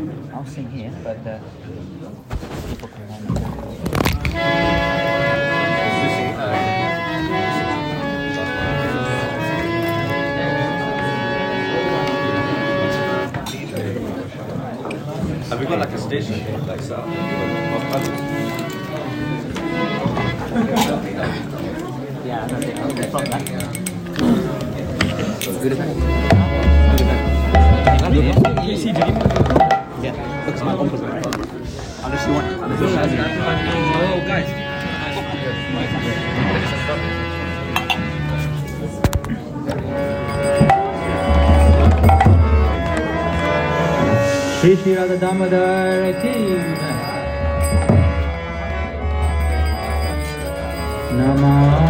I'll sing here, but uh, people can. Have we got like a station like set up? Yeah, that's it. Okay, from that. Good Yeah, it's not open, right? Unless you want. Unless you want. Oh, guys. Radha Damodar Namah.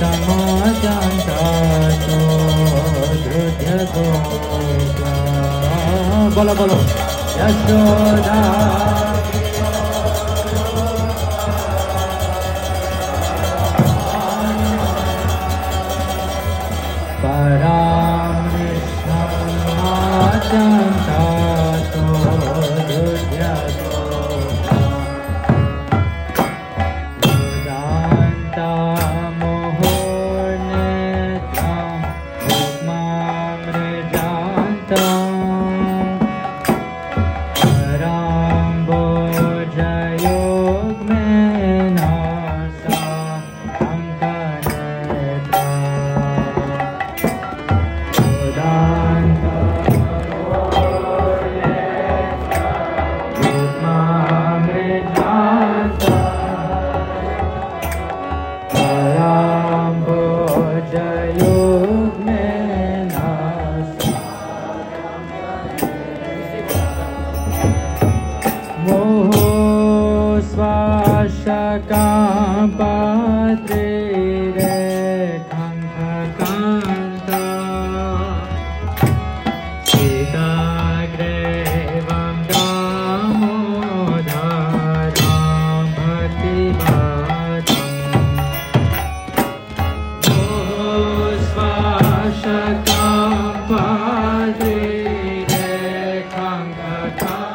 तमो बोलो बोलो। Yashoda. time.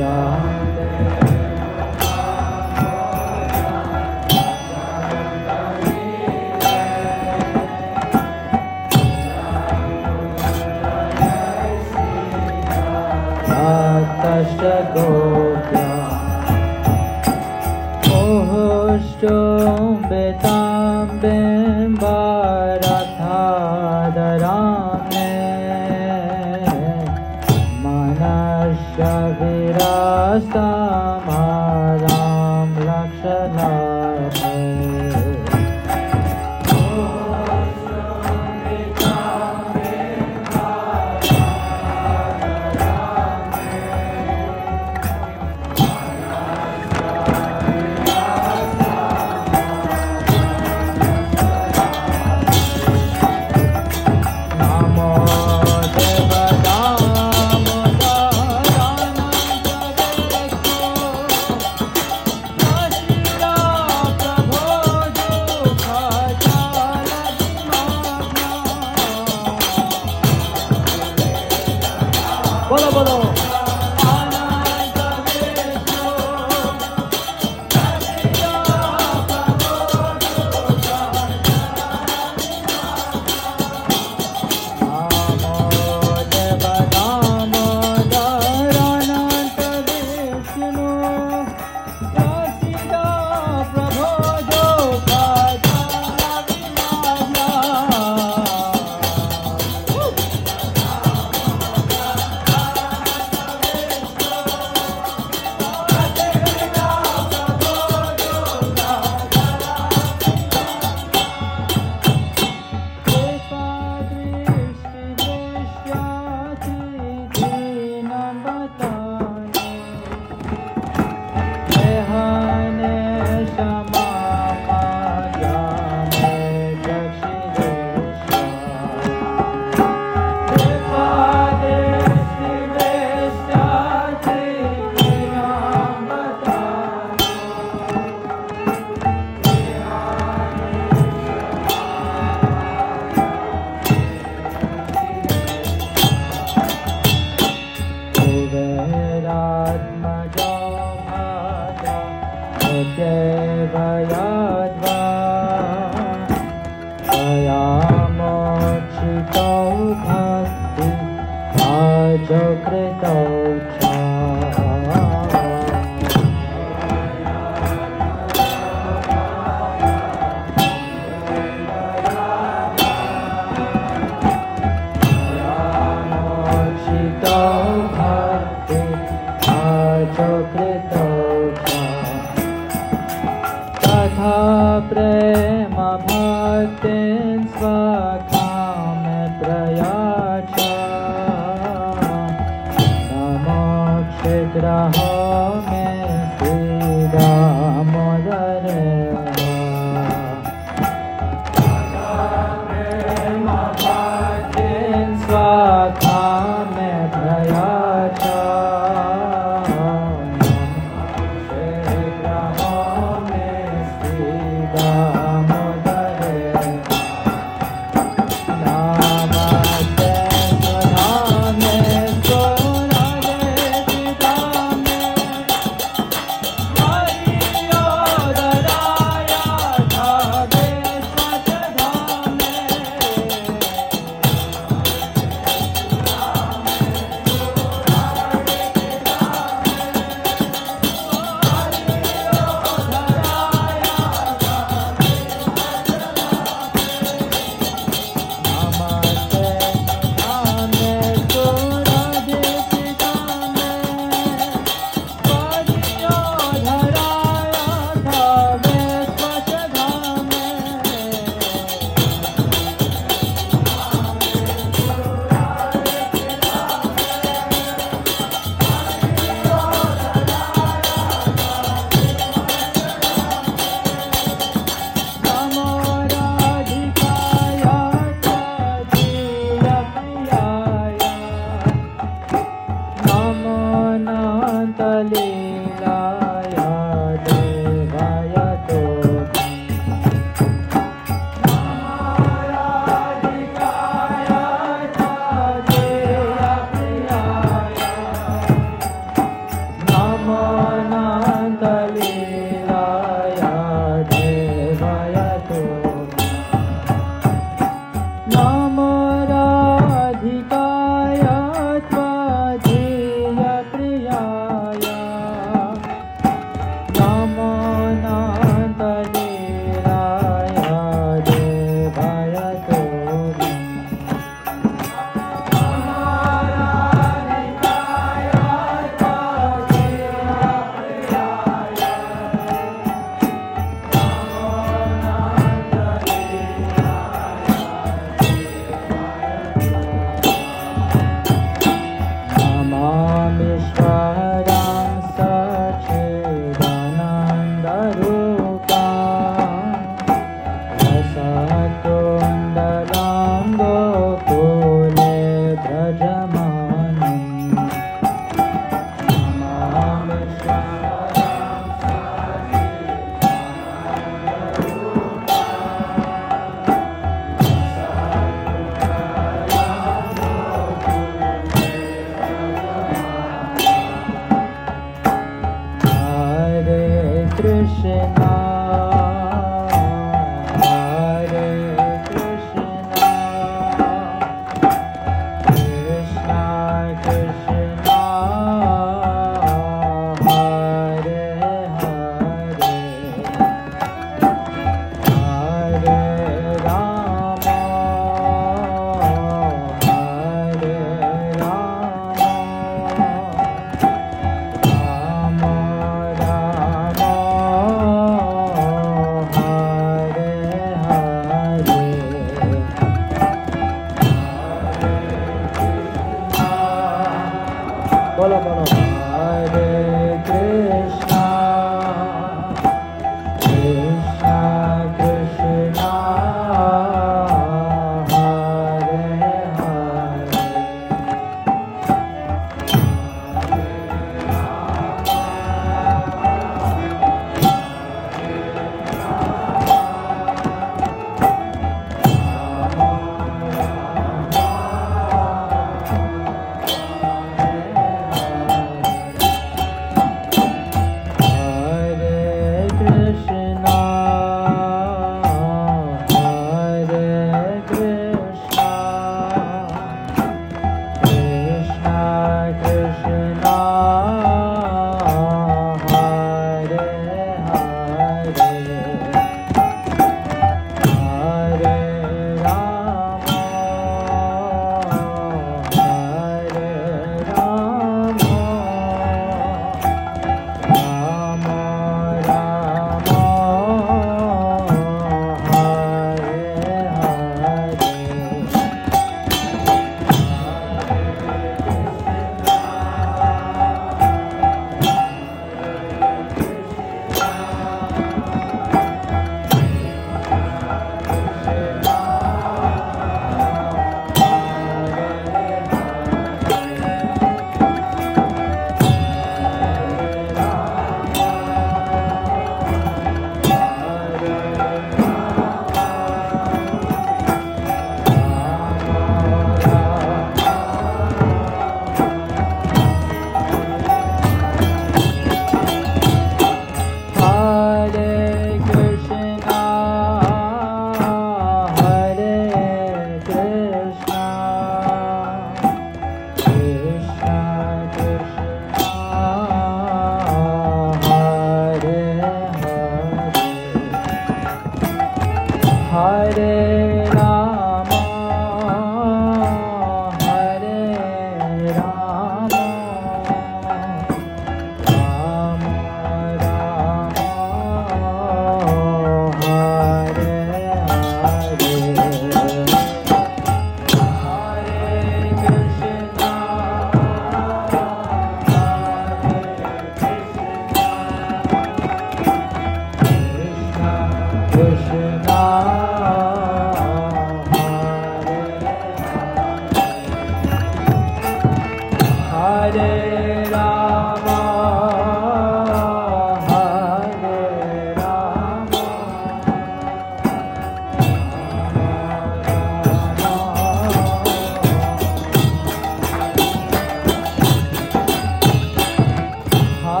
God.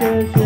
Marcus.